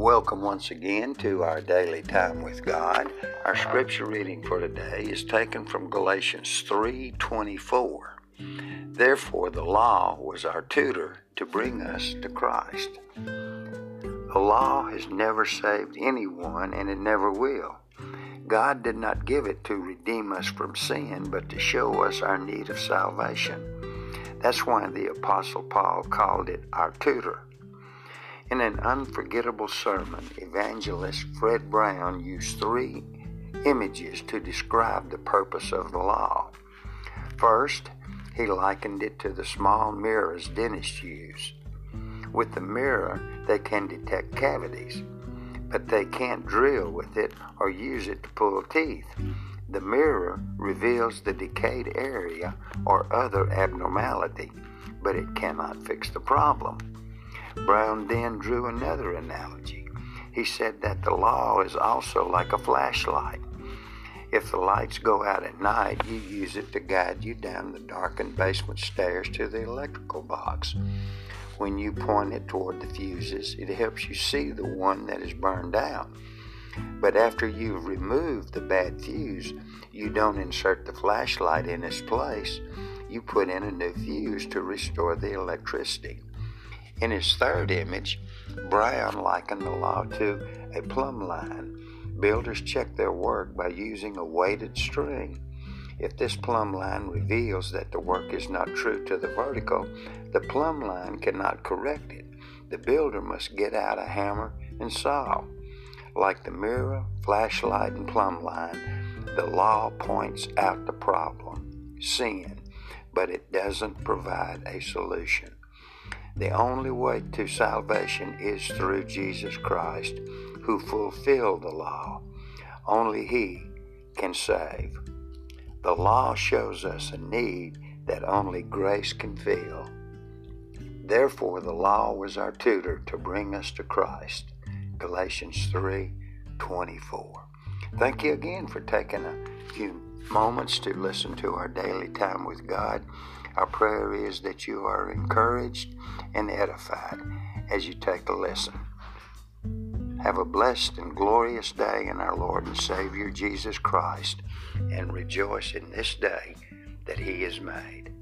Welcome once again to our daily time with God. Our scripture reading for today is taken from Galatians 3:24. Therefore the law was our tutor to bring us to Christ. The law has never saved anyone and it never will. God did not give it to redeem us from sin, but to show us our need of salvation. That's why the Apostle Paul called it our tutor. In an unforgettable sermon, evangelist Fred Brown used three images to describe the purpose of the law. First, he likened it to the small mirrors dentists use. With the mirror, they can detect cavities, but they can't drill with it or use it to pull teeth. The mirror reveals the decayed area or other abnormality, but it cannot fix the problem. Brown then drew another analogy. He said that the law is also like a flashlight. If the lights go out at night, you use it to guide you down the darkened basement stairs to the electrical box. When you point it toward the fuses, it helps you see the one that is burned out. But after you've removed the bad fuse, you don't insert the flashlight in its place. You put in a new fuse to restore the electricity. In his third image, Brown likened the law to a plumb line. Builders check their work by using a weighted string. If this plumb line reveals that the work is not true to the vertical, the plumb line cannot correct it. The builder must get out a hammer and saw. Like the mirror, flashlight, and plumb line, the law points out the problem, sin, but it doesn't provide a solution. The only way to salvation is through Jesus Christ, who fulfilled the law. Only He can save. The law shows us a need that only grace can fill. Therefore, the law was our tutor to bring us to Christ. Galatians 3 24. Thank you again for taking a few moments to listen to our daily time with God. Our prayer is that you are encouraged and edified as you take a listen. Have a blessed and glorious day in our Lord and Savior Jesus Christ and rejoice in this day that He has made.